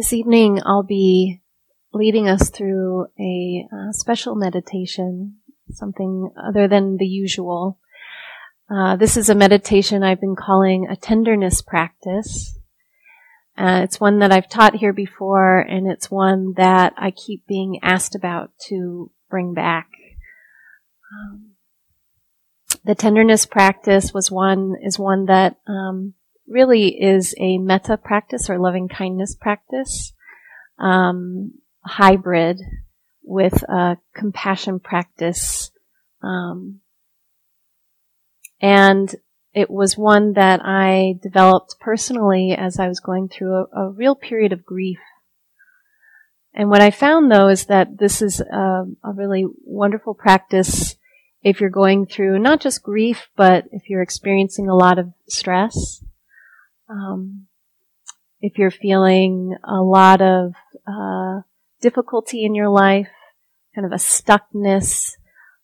This evening, I'll be leading us through a uh, special meditation, something other than the usual. Uh, this is a meditation I've been calling a tenderness practice. Uh, it's one that I've taught here before, and it's one that I keep being asked about to bring back. Um, the tenderness practice was one is one that um, really is a metta practice or loving kindness practice, um, hybrid with a compassion practice. Um, and it was one that I developed personally as I was going through a, a real period of grief. And what I found though is that this is a, a really wonderful practice if you're going through not just grief, but if you're experiencing a lot of stress. Um, if you're feeling a lot of uh, difficulty in your life, kind of a stuckness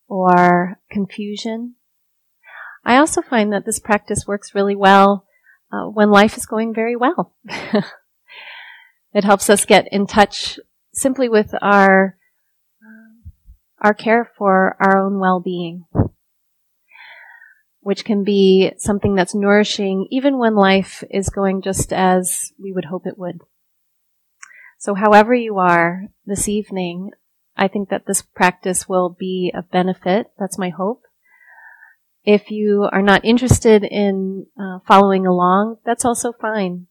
or confusion. I also find that this practice works really well uh, when life is going very well. it helps us get in touch simply with our uh, our care for our own well-being which can be something that's nourishing even when life is going just as we would hope it would. So however you are this evening, I think that this practice will be of benefit. That's my hope. If you are not interested in uh, following along, that's also fine.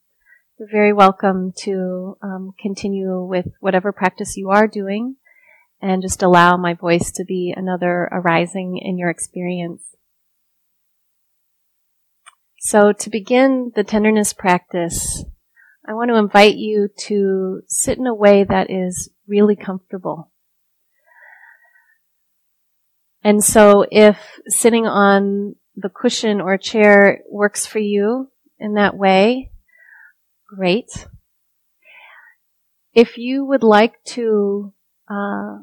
You're very welcome to um, continue with whatever practice you are doing and just allow my voice to be another arising in your experience. So to begin the tenderness practice, I want to invite you to sit in a way that is really comfortable. And so if sitting on the cushion or chair works for you in that way, great. If you would like to uh,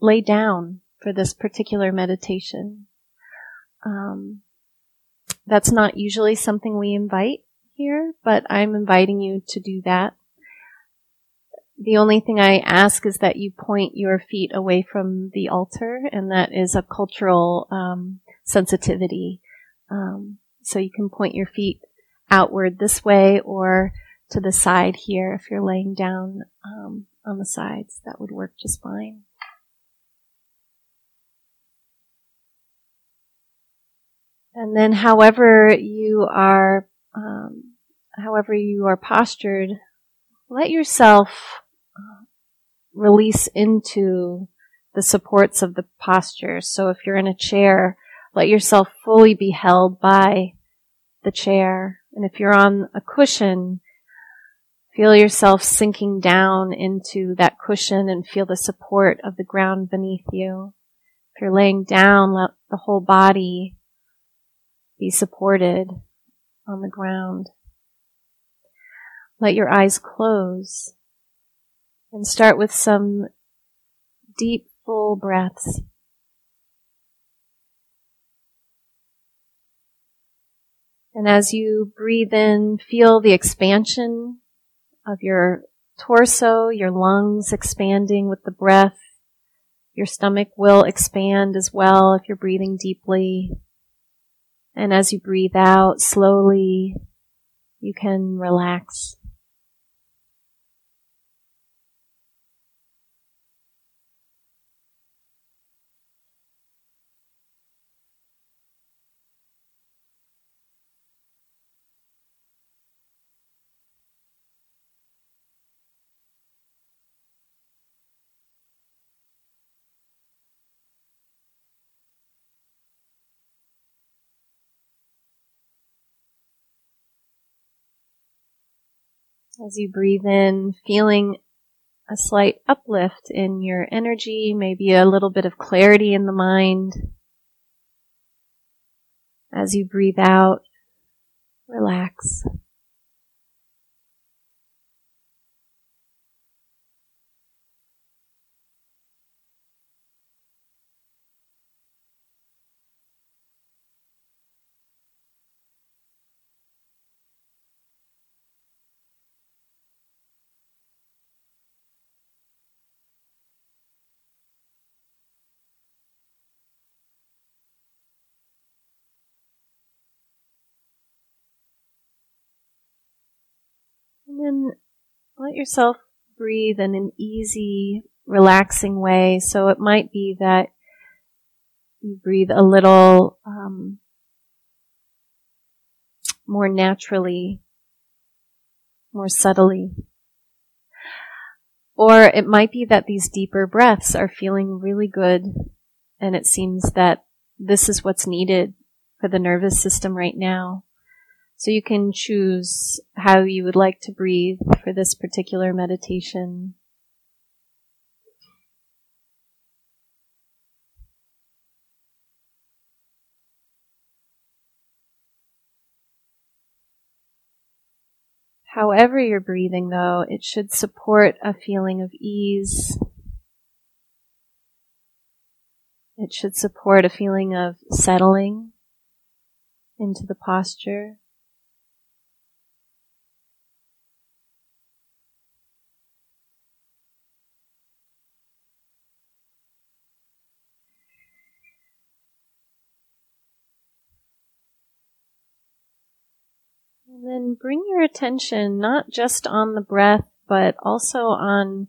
lay down for this particular meditation, um, that's not usually something we invite here, but I'm inviting you to do that. The only thing I ask is that you point your feet away from the altar, and that is a cultural um, sensitivity. Um, so you can point your feet outward this way or to the side here if you're laying down um, on the sides. That would work just fine. And then however you are, um, however you are postured, let yourself uh, release into the supports of the posture. So if you're in a chair, let yourself fully be held by the chair. And if you're on a cushion, feel yourself sinking down into that cushion and feel the support of the ground beneath you. If you're laying down, let the whole body be supported on the ground. Let your eyes close and start with some deep, full breaths. And as you breathe in, feel the expansion of your torso, your lungs expanding with the breath. Your stomach will expand as well if you're breathing deeply. And as you breathe out slowly, you can relax. As you breathe in, feeling a slight uplift in your energy, maybe a little bit of clarity in the mind. As you breathe out, relax. And let yourself breathe in an easy, relaxing way. So it might be that you breathe a little um, more naturally, more subtly. Or it might be that these deeper breaths are feeling really good and it seems that this is what's needed for the nervous system right now. So you can choose how you would like to breathe for this particular meditation. However you're breathing though, it should support a feeling of ease. It should support a feeling of settling into the posture. Bring your attention not just on the breath, but also on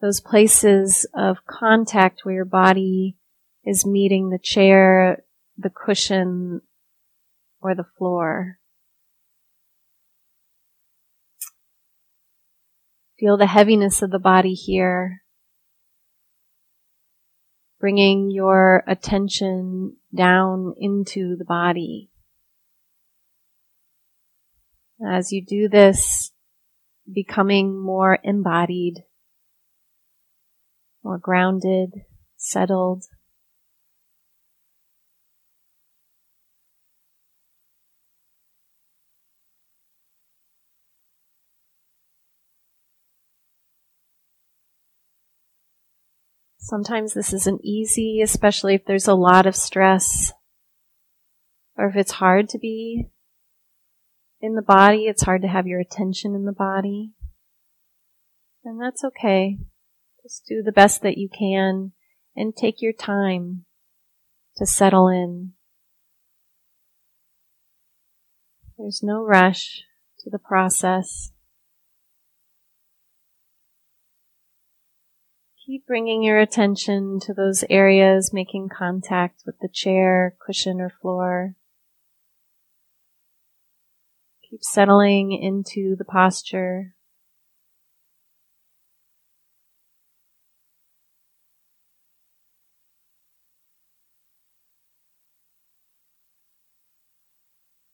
those places of contact where your body is meeting the chair, the cushion, or the floor. Feel the heaviness of the body here. Bringing your attention down into the body. As you do this, becoming more embodied, more grounded, settled. Sometimes this isn't easy, especially if there's a lot of stress or if it's hard to be in the body. It's hard to have your attention in the body. And that's okay. Just do the best that you can and take your time to settle in. There's no rush to the process. Keep bringing your attention to those areas making contact with the chair, cushion, or floor. Keep settling into the posture.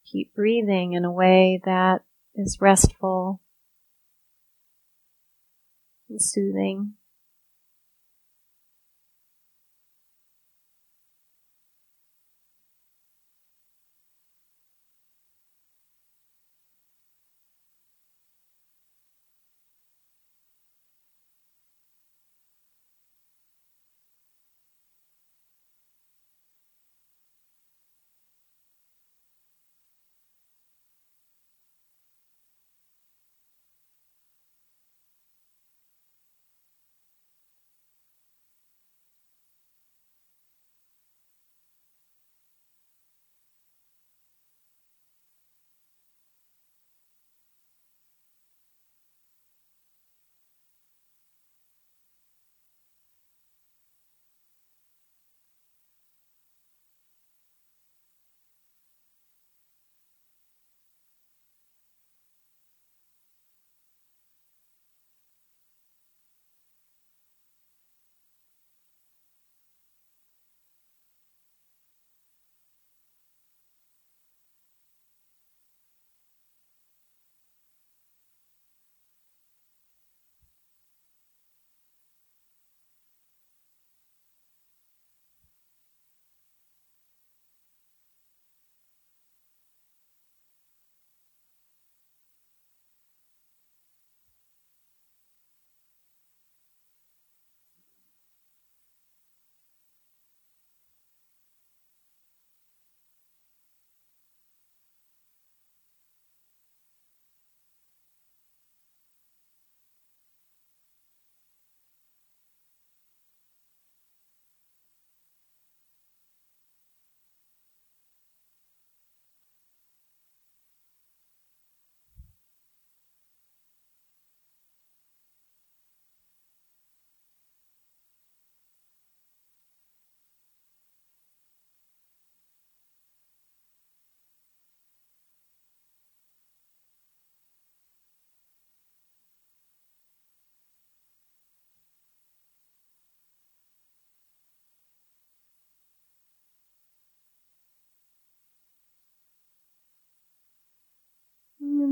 Keep breathing in a way that is restful and soothing.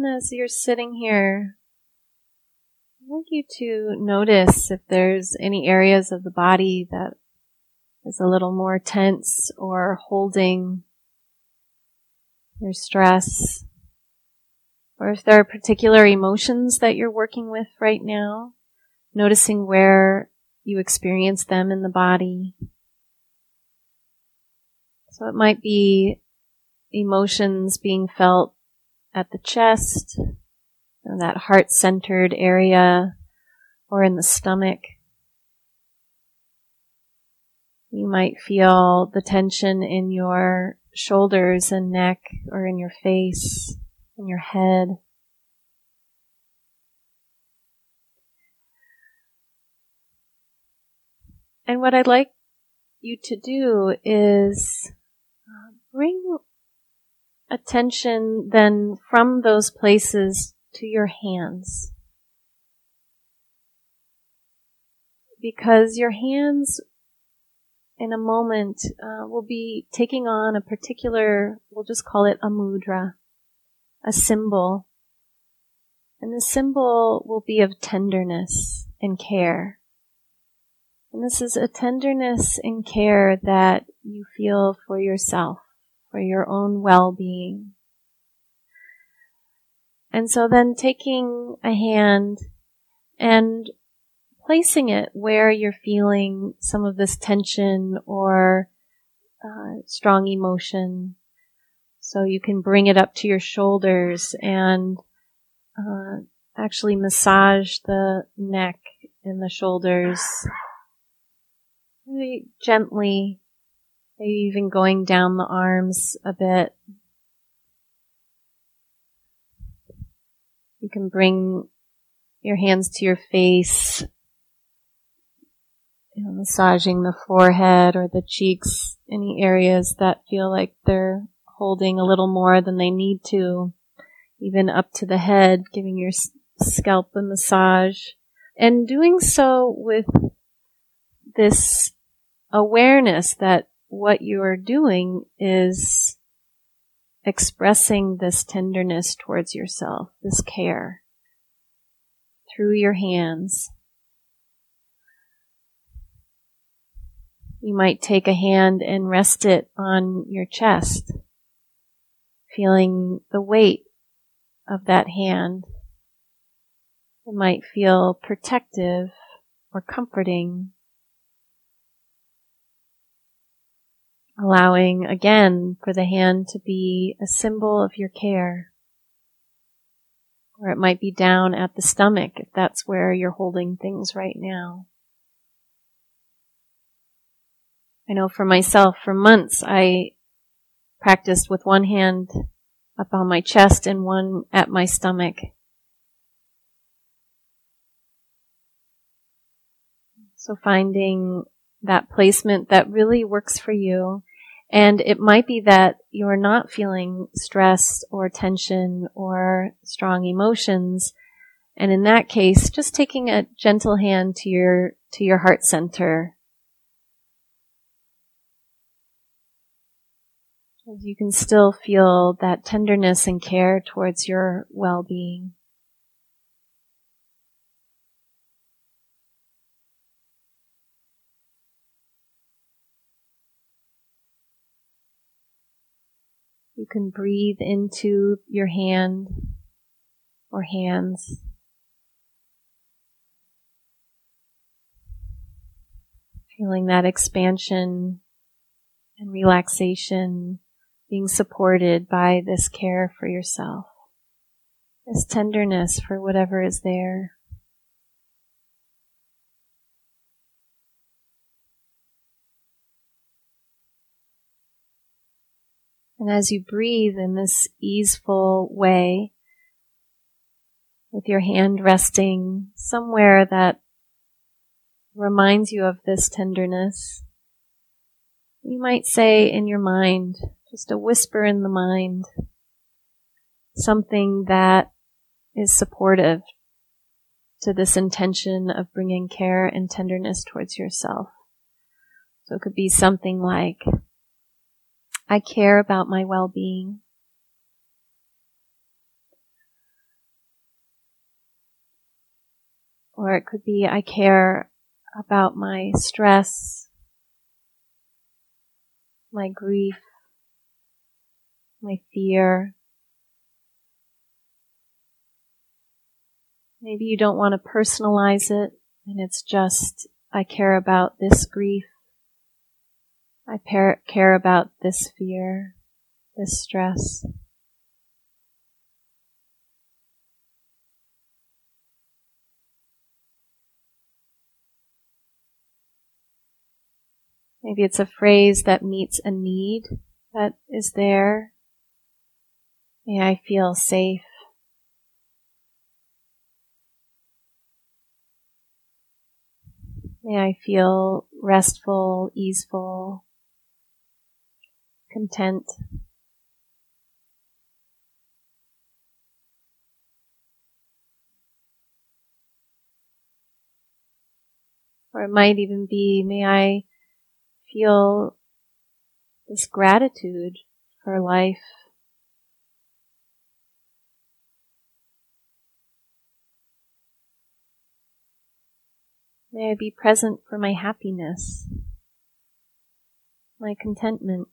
As you're sitting here, I'd like you to notice if there's any areas of the body that is a little more tense or holding your stress, or if there are particular emotions that you're working with right now, noticing where you experience them in the body. So it might be emotions being felt at the chest, that heart centered area, or in the stomach. You might feel the tension in your shoulders and neck, or in your face, in your head. And what I'd like you to do is uh, bring attention then from those places to your hands. Because your hands in a moment uh, will be taking on a particular, we'll just call it a mudra, a symbol. And the symbol will be of tenderness and care. And this is a tenderness and care that you feel for yourself for your own well-being. And so then taking a hand and placing it where you're feeling some of this tension or uh, strong emotion. So you can bring it up to your shoulders and uh, actually massage the neck and the shoulders really gently Maybe even going down the arms a bit. You can bring your hands to your face, you know, massaging the forehead or the cheeks, any areas that feel like they're holding a little more than they need to, even up to the head, giving your scalp a massage, and doing so with this awareness that what you are doing is expressing this tenderness towards yourself, this care through your hands. You might take a hand and rest it on your chest, feeling the weight of that hand. It might feel protective or comforting. Allowing again for the hand to be a symbol of your care. Or it might be down at the stomach if that's where you're holding things right now. I know for myself, for months, I practiced with one hand up on my chest and one at my stomach. So finding that placement that really works for you and it might be that you're not feeling stress or tension or strong emotions. And in that case, just taking a gentle hand to your, to your heart center. You can still feel that tenderness and care towards your well-being. You can breathe into your hand or hands. Feeling that expansion and relaxation being supported by this care for yourself, this tenderness for whatever is there. And as you breathe in this easeful way, with your hand resting somewhere that reminds you of this tenderness, you might say in your mind, just a whisper in the mind, something that is supportive to this intention of bringing care and tenderness towards yourself. So it could be something like, I care about my well being. Or it could be I care about my stress, my grief, my fear. Maybe you don't want to personalize it and it's just, I care about this grief I care about this fear, this stress. Maybe it's a phrase that meets a need that is there. May I feel safe. May I feel restful, easeful, content. Or it might even be, may I feel this gratitude for life. May I be present for my happiness, my contentment.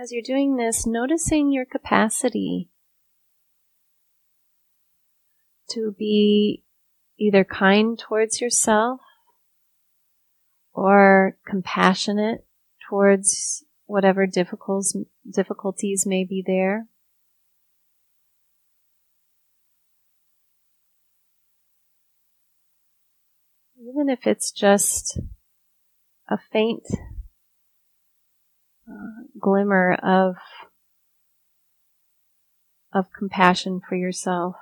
As you're doing this, noticing your capacity to be either kind towards yourself or compassionate towards whatever difficulties may be there. Even if it's just a faint glimmer of of compassion for yourself.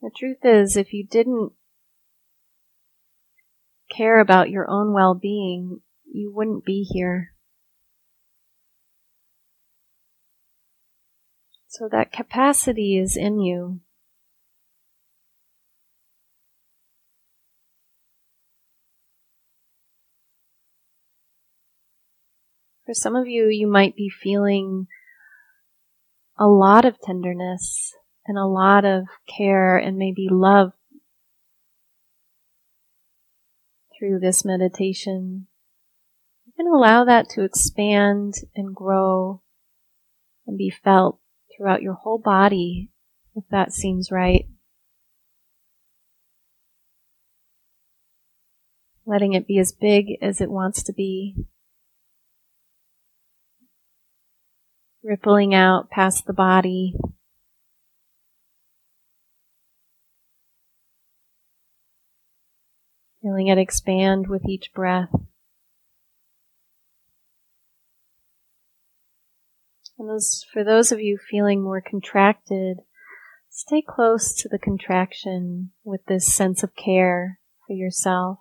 The truth is, if you didn't care about your own well-being, you wouldn't be here. So that capacity is in you. For some of you, you might be feeling a lot of tenderness and a lot of care and maybe love through this meditation. You can allow that to expand and grow and be felt throughout your whole body if that seems right. Letting it be as big as it wants to be. Rippling out past the body. Feeling it expand with each breath. And those, for those of you feeling more contracted, stay close to the contraction with this sense of care for yourself.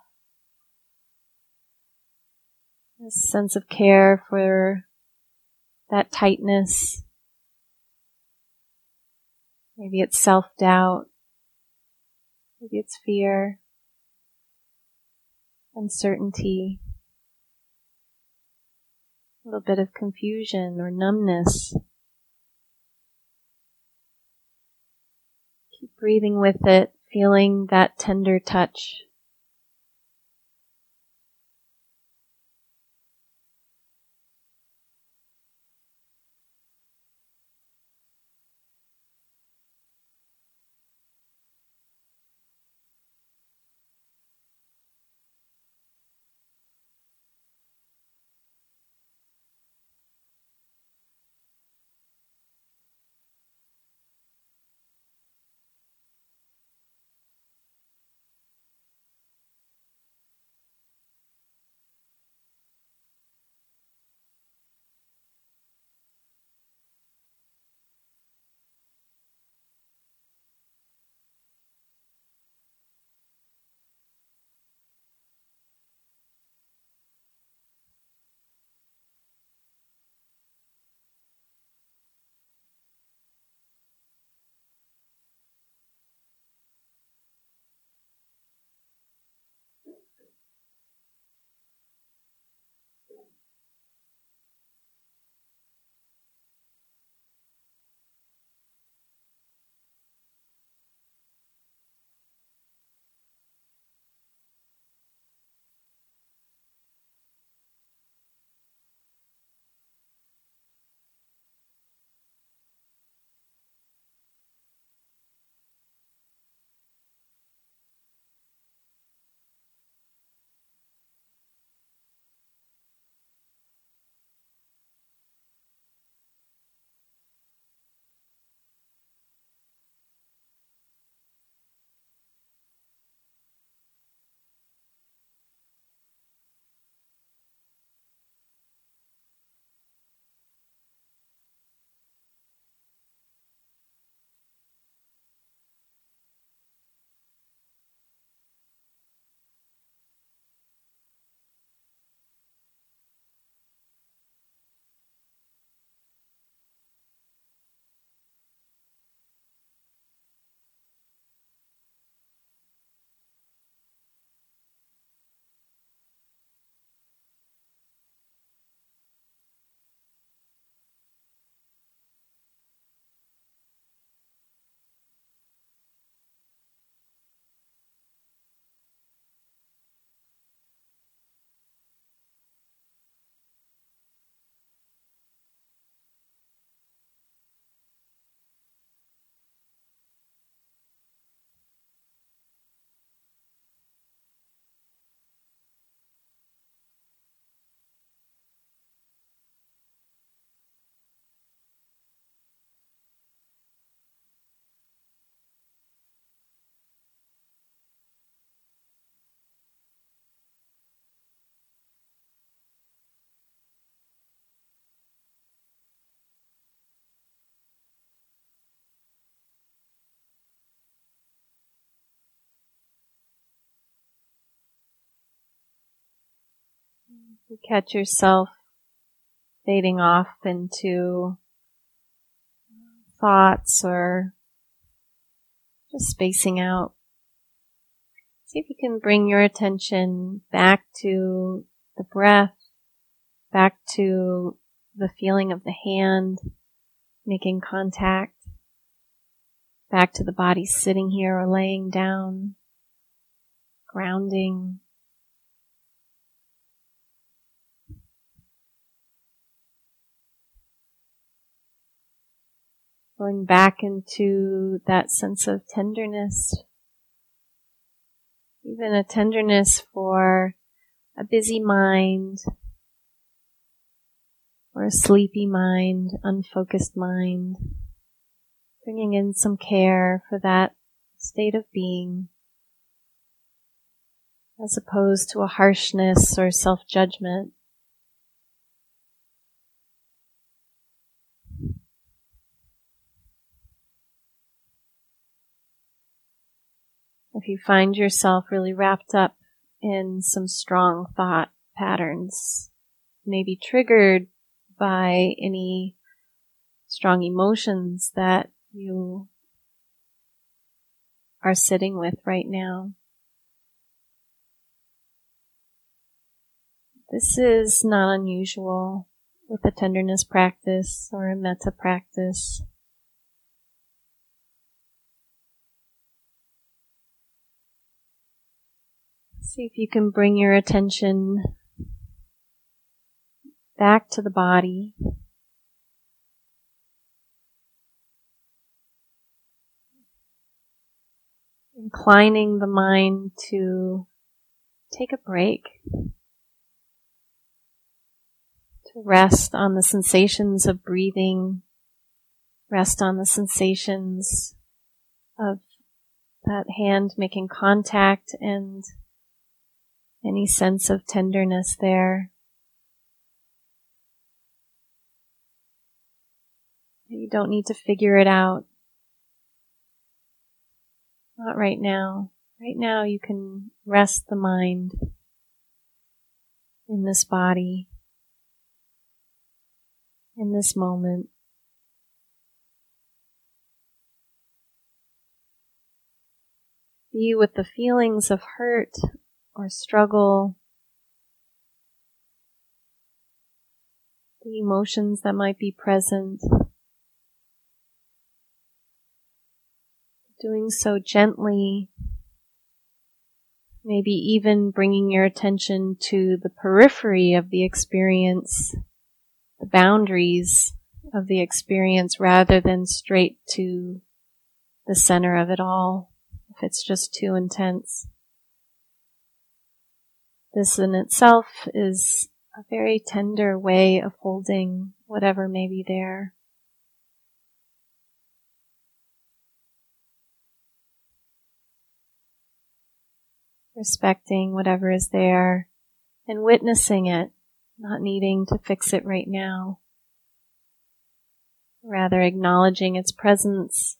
This sense of care for that tightness. Maybe it's self doubt. Maybe it's fear, uncertainty, a little bit of confusion or numbness. Keep breathing with it, feeling that tender touch. You catch yourself fading off into thoughts or just spacing out. See if you can bring your attention back to the breath, back to the feeling of the hand making contact, back to the body sitting here or laying down, grounding. Going back into that sense of tenderness, even a tenderness for a busy mind or a sleepy mind, unfocused mind, bringing in some care for that state of being as opposed to a harshness or self-judgment. If you find yourself really wrapped up in some strong thought patterns, maybe triggered by any strong emotions that you are sitting with right now. This is not unusual with a tenderness practice or a metta practice. See if you can bring your attention back to the body. Inclining the mind to take a break, to rest on the sensations of breathing, rest on the sensations of that hand making contact and any sense of tenderness there. You don't need to figure it out. Not right now. Right now you can rest the mind in this body, in this moment. Be with the feelings of hurt or struggle, the emotions that might be present. doing so gently, maybe even bringing your attention to the periphery of the experience, the boundaries of the experience rather than straight to the center of it all if it's just too intense. This in itself is a very tender way of holding whatever may be there. respecting whatever is there and witnessing it, not needing to fix it right now. Rather acknowledging its presence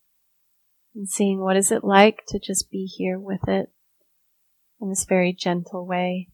and seeing what is it like to just be here with it in this very gentle way.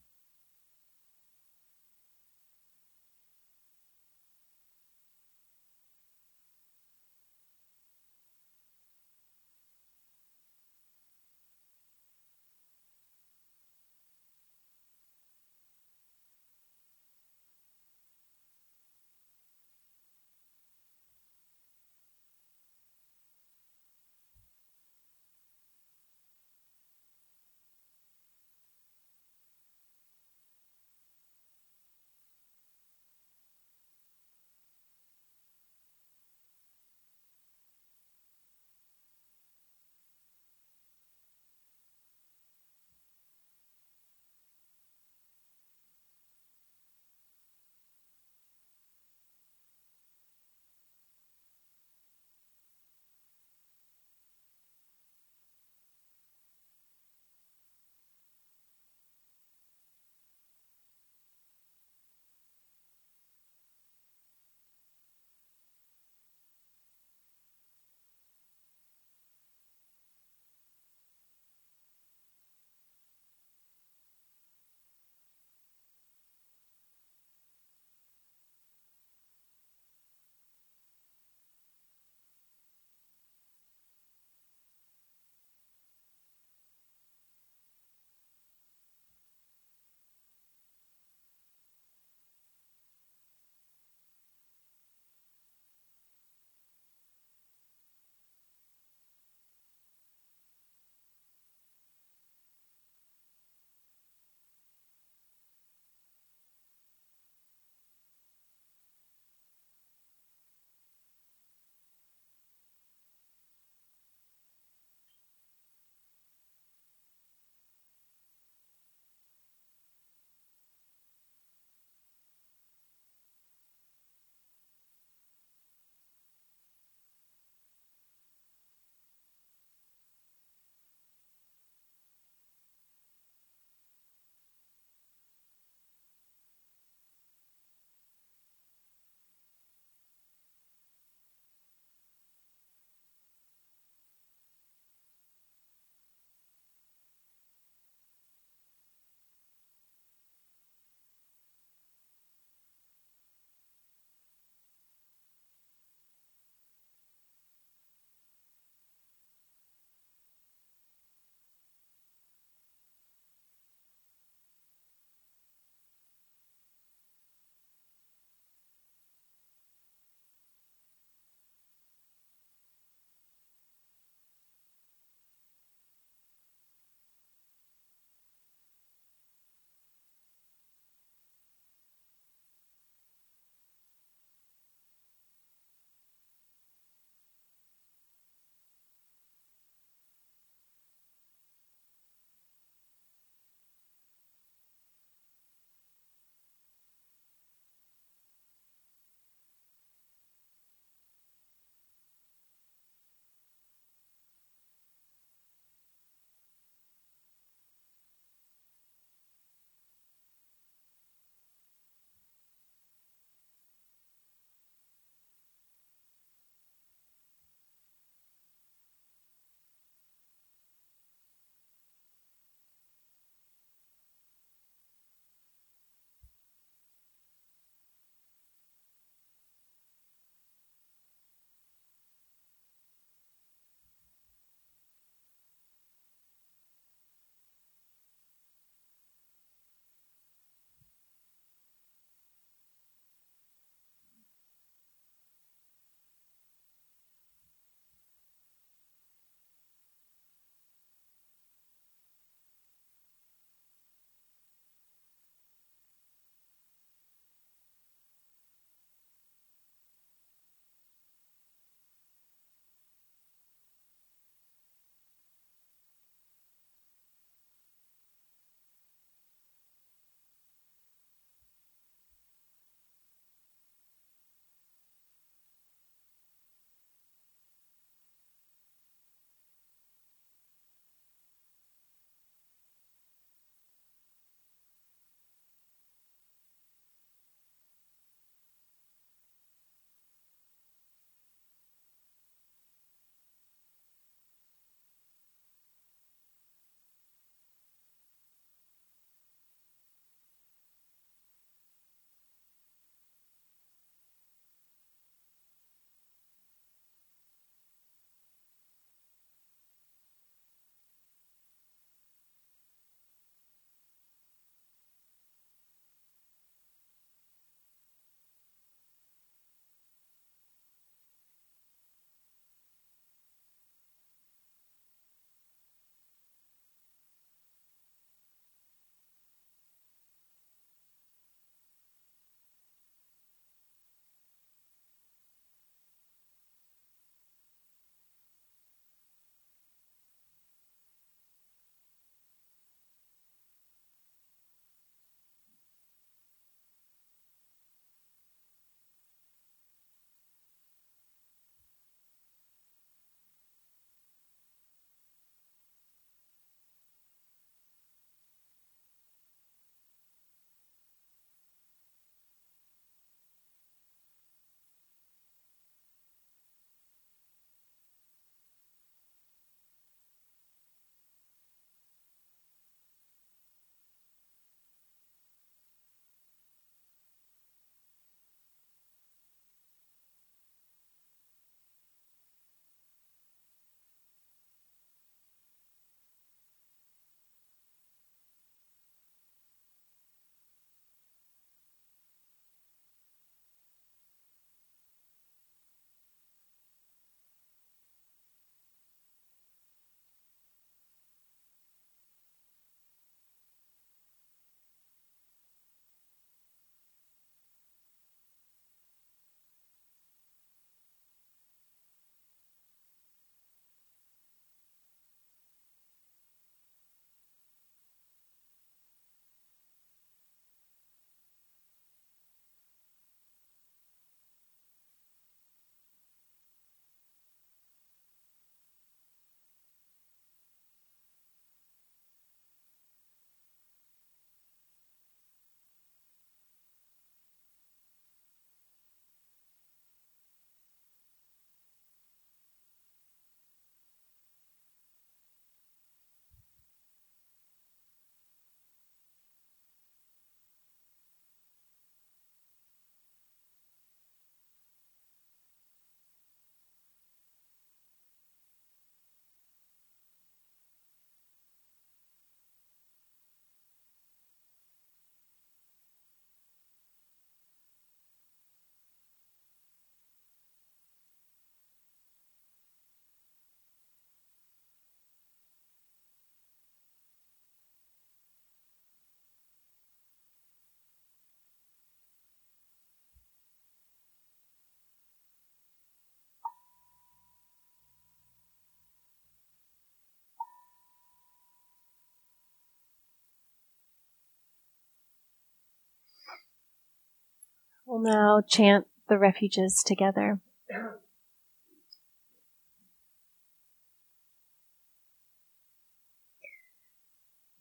We'll now chant the refuges together.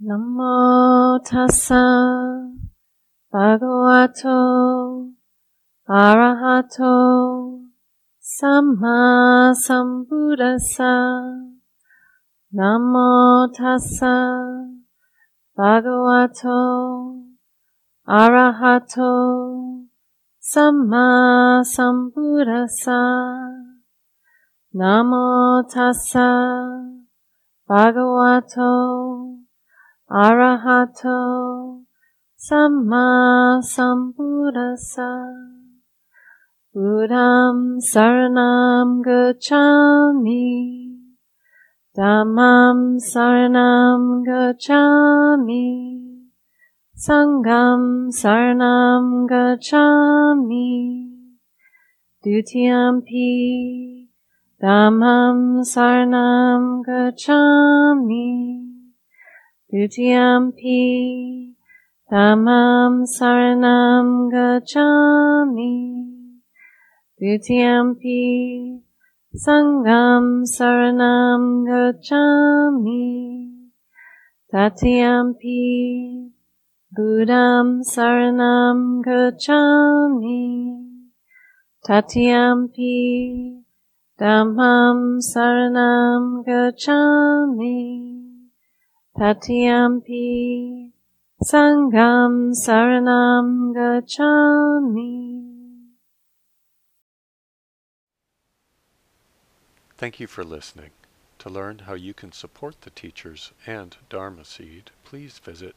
Namo tassa bhagavato arahato samma sambuddhassa Namo tassa bhagavato arahato samma sambuddhassa Namo tassa bhagavato arahato samma sambuddhassa Buddham saranam gacchami Dhammam saranam gacchami Sangham saranam gacchami Dutiyampi Dhammam saranam gacchami Dutiyampi Dhammam saranam gacchami Dutiyampi Sangham saranam gacchami Tatiyampi Buddham saranam gacchami Tatiyampi Dhammam saranam gacchami Tatiyampi Sangham Saranam Gacchami. Thank you for listening. To learn how you can support the teachers and Dharma Seed, please visit